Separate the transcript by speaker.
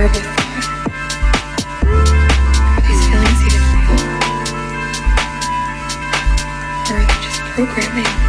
Speaker 1: terrible fear. Are these feelings even real? Or are they just programming?